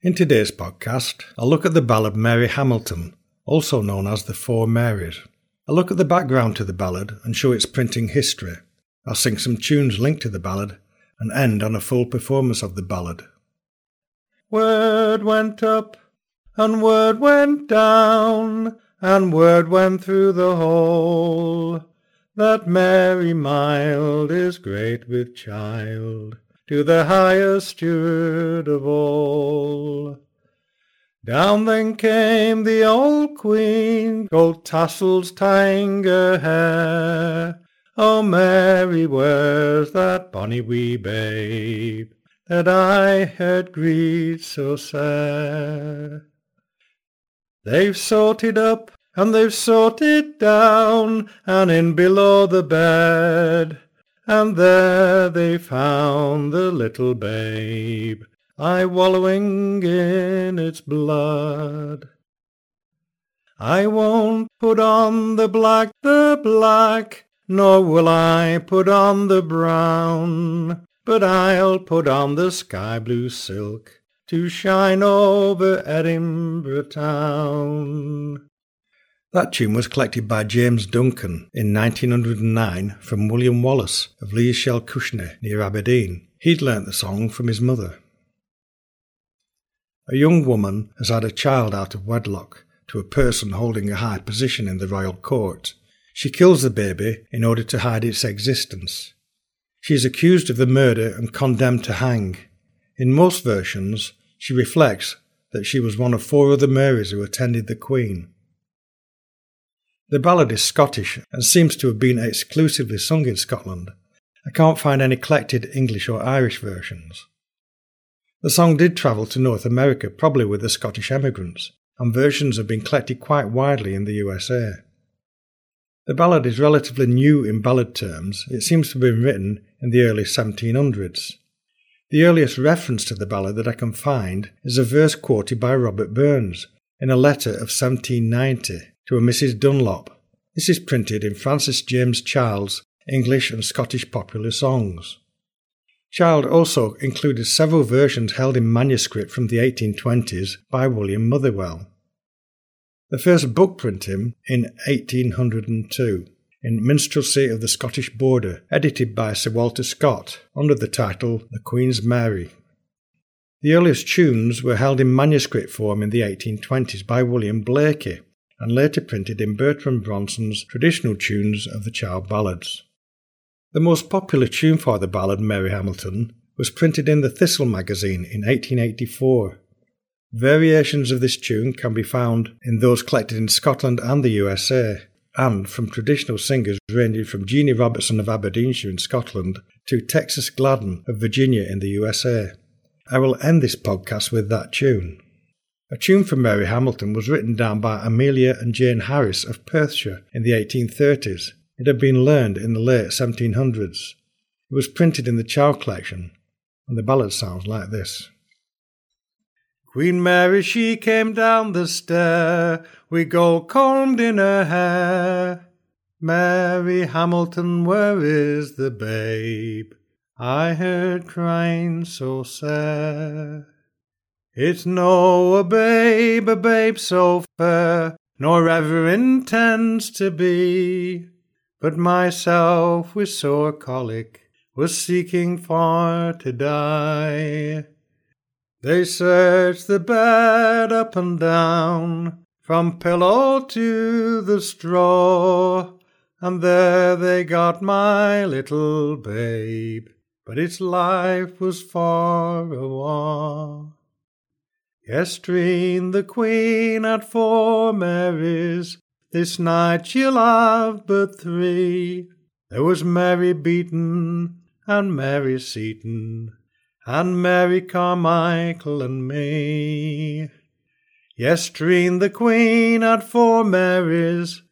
In today's podcast, I'll look at the ballad Mary Hamilton, also known as the Four Marys. I'll look at the background to the ballad and show its printing history. I'll sing some tunes linked to the ballad and end on a full performance of the ballad. Word went up and word went down and word went through the hole that Mary mild is great with child to the highest steward of all. Down then came the old queen, gold tassels tying her hair. Oh, Mary, where's that bonny wee babe that I heard greet so sad? They've sorted up and they've sorted down, and in below the bed and there they found the little babe, I wallowing in its blood. I won't put on the black, the black, nor will I put on the brown, but I'll put on the sky blue silk to shine over Edinburgh town. That tune was collected by James Duncan in 1909 from William Wallace of Leashell Cushney near Aberdeen. He'd learnt the song from his mother. A young woman has had a child out of wedlock to a person holding a high position in the royal court. She kills the baby in order to hide its existence. She is accused of the murder and condemned to hang. In most versions, she reflects that she was one of four other Marys who attended the Queen. The ballad is Scottish and seems to have been exclusively sung in Scotland. I can't find any collected English or Irish versions. The song did travel to North America, probably with the Scottish emigrants, and versions have been collected quite widely in the USA. The ballad is relatively new in ballad terms. It seems to have been written in the early 1700s. The earliest reference to the ballad that I can find is a verse quoted by Robert Burns in a letter of 1790 to a Mrs. Dunlop. This is printed in Francis James Child's English and Scottish Popular Songs. Child also included several versions held in manuscript from the 1820s by William Motherwell. The first book printing in 1802 in Minstrelsy of the Scottish Border, edited by Sir Walter Scott under the title The Queen's Mary. The earliest tunes were held in manuscript form in the 1820s by William Blaikie, and later printed in Bertrand Bronson's traditional tunes of the child ballads. The most popular tune for the ballad Mary Hamilton was printed in the Thistle magazine in 1884. Variations of this tune can be found in those collected in Scotland and the USA, and from traditional singers ranging from Jeanie Robertson of Aberdeenshire in Scotland to Texas Gladden of Virginia in the USA. I will end this podcast with that tune. A tune for Mary Hamilton was written down by Amelia and Jane Harris of Perthshire in the 1830s. It had been learned in the late 1700s. It was printed in the Child Collection, and the ballad sounds like this. Queen Mary, she came down the stair, with gold combed in her hair. Mary Hamilton, where is the babe? I heard crying so sad. It's no a babe, a babe so fair, nor ever intends to be. But myself with sore colic was seeking far to die. They searched the bed up and down, from pillow to the straw, and there they got my little babe, but its life was far awa'. Yestreen the Queen had four Marys, this night she'll have but three. There was Mary Beaton and Mary Seaton and Mary Carmichael and me. Yestreen the Queen had four Marys,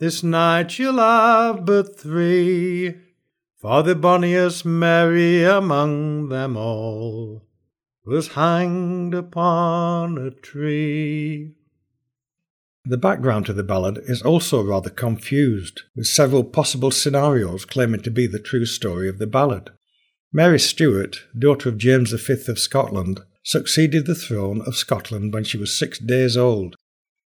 this night she'll have but three. For the bonniest Mary among them all was hanged upon a tree. The background to the ballad is also rather confused, with several possible scenarios claiming to be the true story of the ballad. Mary Stuart, daughter of James V of Scotland, succeeded the throne of Scotland when she was six days old.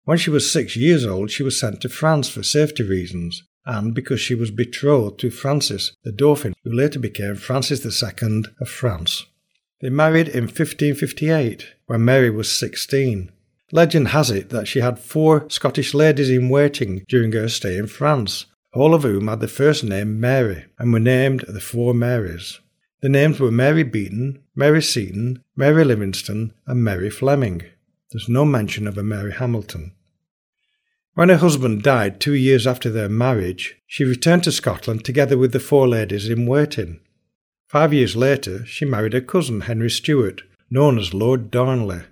When she was six years old, she was sent to France for safety reasons, and because she was betrothed to Francis, the Dauphin, who later became Francis II of France. They married in 1558, when Mary was 16. Legend has it that she had four Scottish ladies in waiting during her stay in France, all of whom had the first name Mary, and were named the Four Marys. The names were Mary Beaton, Mary Seton, Mary Livingston, and Mary Fleming. There's no mention of a Mary Hamilton. When her husband died two years after their marriage, she returned to Scotland together with the four ladies in waiting. Five years later, she married her cousin Henry Stuart, known as Lord Darnley.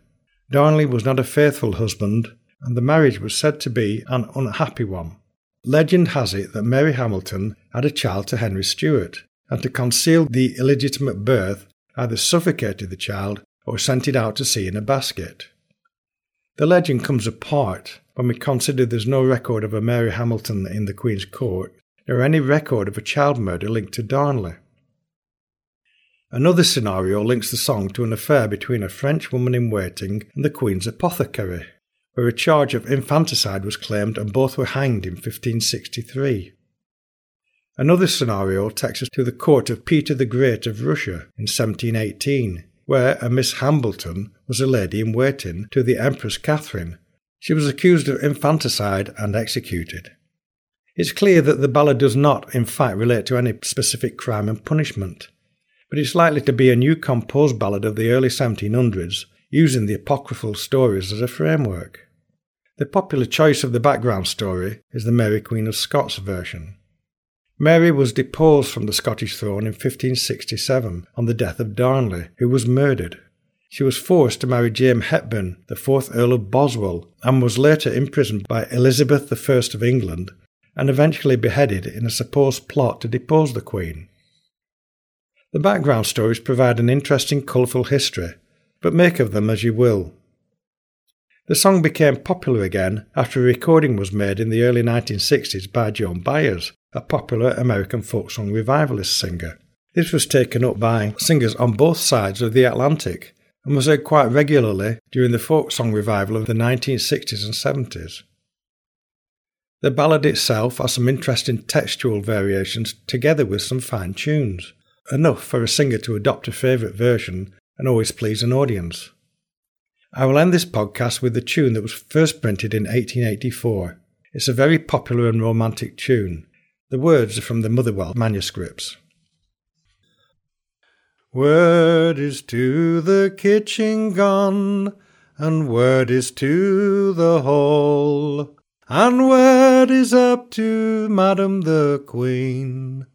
Darnley was not a faithful husband, and the marriage was said to be an unhappy one. Legend has it that Mary Hamilton had a child to Henry Stuart, and to conceal the illegitimate birth, either suffocated the child or sent it out to sea in a basket. The legend comes apart when we consider there's no record of a Mary Hamilton in the Queen's court, nor any record of a child murder linked to Darnley. Another scenario links the song to an affair between a French woman in waiting and the Queen's apothecary, where a charge of infanticide was claimed and both were hanged in 1563. Another scenario takes us to the court of Peter the Great of Russia in 1718, where a Miss Hambleton was a lady in waiting to the Empress Catherine. She was accused of infanticide and executed. It's clear that the ballad does not, in fact, relate to any specific crime and punishment but it's likely to be a new composed ballad of the early 1700s, using the apocryphal stories as a framework. The popular choice of the background story is the Mary Queen of Scots version. Mary was deposed from the Scottish throne in 1567 on the death of Darnley, who was murdered. She was forced to marry James Hepburn, the fourth Earl of Bothwell, and was later imprisoned by Elizabeth I of England and eventually beheaded in a supposed plot to depose the Queen. The background stories provide an interesting, colourful history, but make of them as you will. The song became popular again after a recording was made in the early 1960s by Joan Baez, a popular American folk song revivalist singer. This was taken up by singers on both sides of the Atlantic and was heard quite regularly during the folk song revival of the 1960s and 70s. The ballad itself has some interesting textual variations together with some fine tunes enough for a singer to adopt a favourite version and always please an audience. I will end this podcast with the tune that was first printed in 1884. It's a very popular and romantic tune. The words are from the Motherwell manuscripts. Word is to the kitchen gone, and word is to the hall, and word is up to Madam the Queen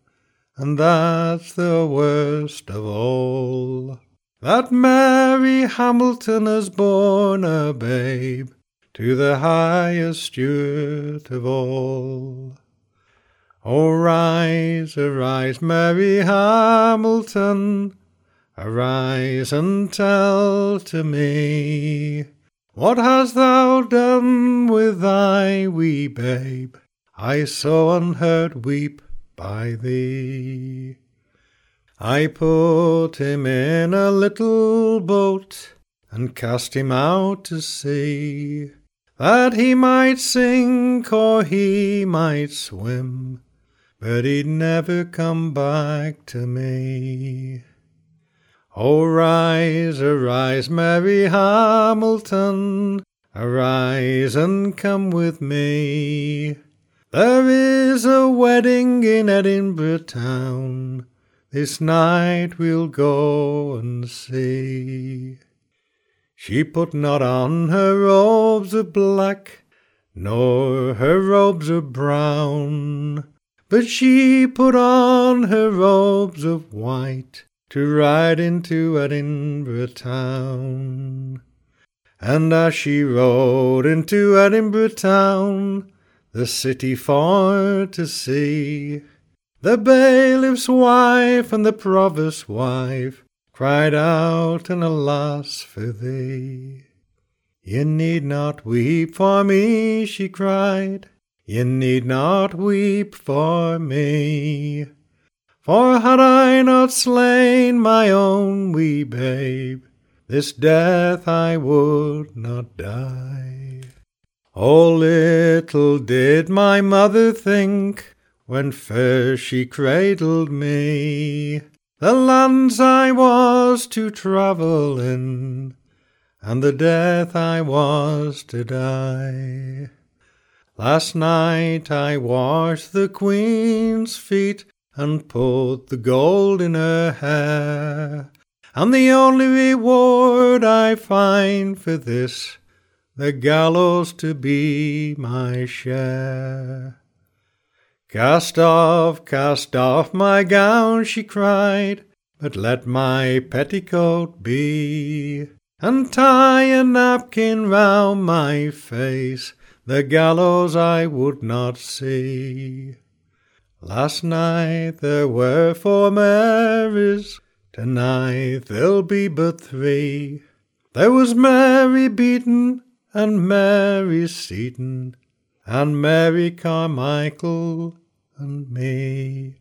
and that's the worst of all. That Mary Hamilton has borne a babe to the highest Stuart of all. Oh, rise, arise, Mary Hamilton, arise and tell to me, what hast thou done with thy wee babe? I saw unheard weep by thee. I put him in a little boat and cast him out to sea, that he might sink or he might swim, but he'd never come back to me. Oh, rise, arise, Mary Hamilton, arise and come with me. There is a wedding in Edinburgh town. This night we'll go and see. She put not on her robes of black, nor her robes of brown, but she put on her robes of white to ride into Edinburgh town. And as she rode into Edinburgh town, the city far to see. The bailiff's wife and the provost's wife cried out and alas for thee. You need not weep for me, she cried. You need not weep for me. For had I not slain my own wee babe, this death I would not die. Oh, little did my mother think, when first she cradled me, the lands I was to travel in, and the death I was to die. Last night I washed the Queen's feet and put the gold in her hair, and the only reward I find for this, the gallows to be my share. Cast off, cast off my gown, she cried, but let my petticoat be, and tie a napkin round my face, the gallows I would not see. Last night there were four Marys, tonight there'll be but three. There was Mary Beaton and Mary Seaton and Mary Carmichael and me.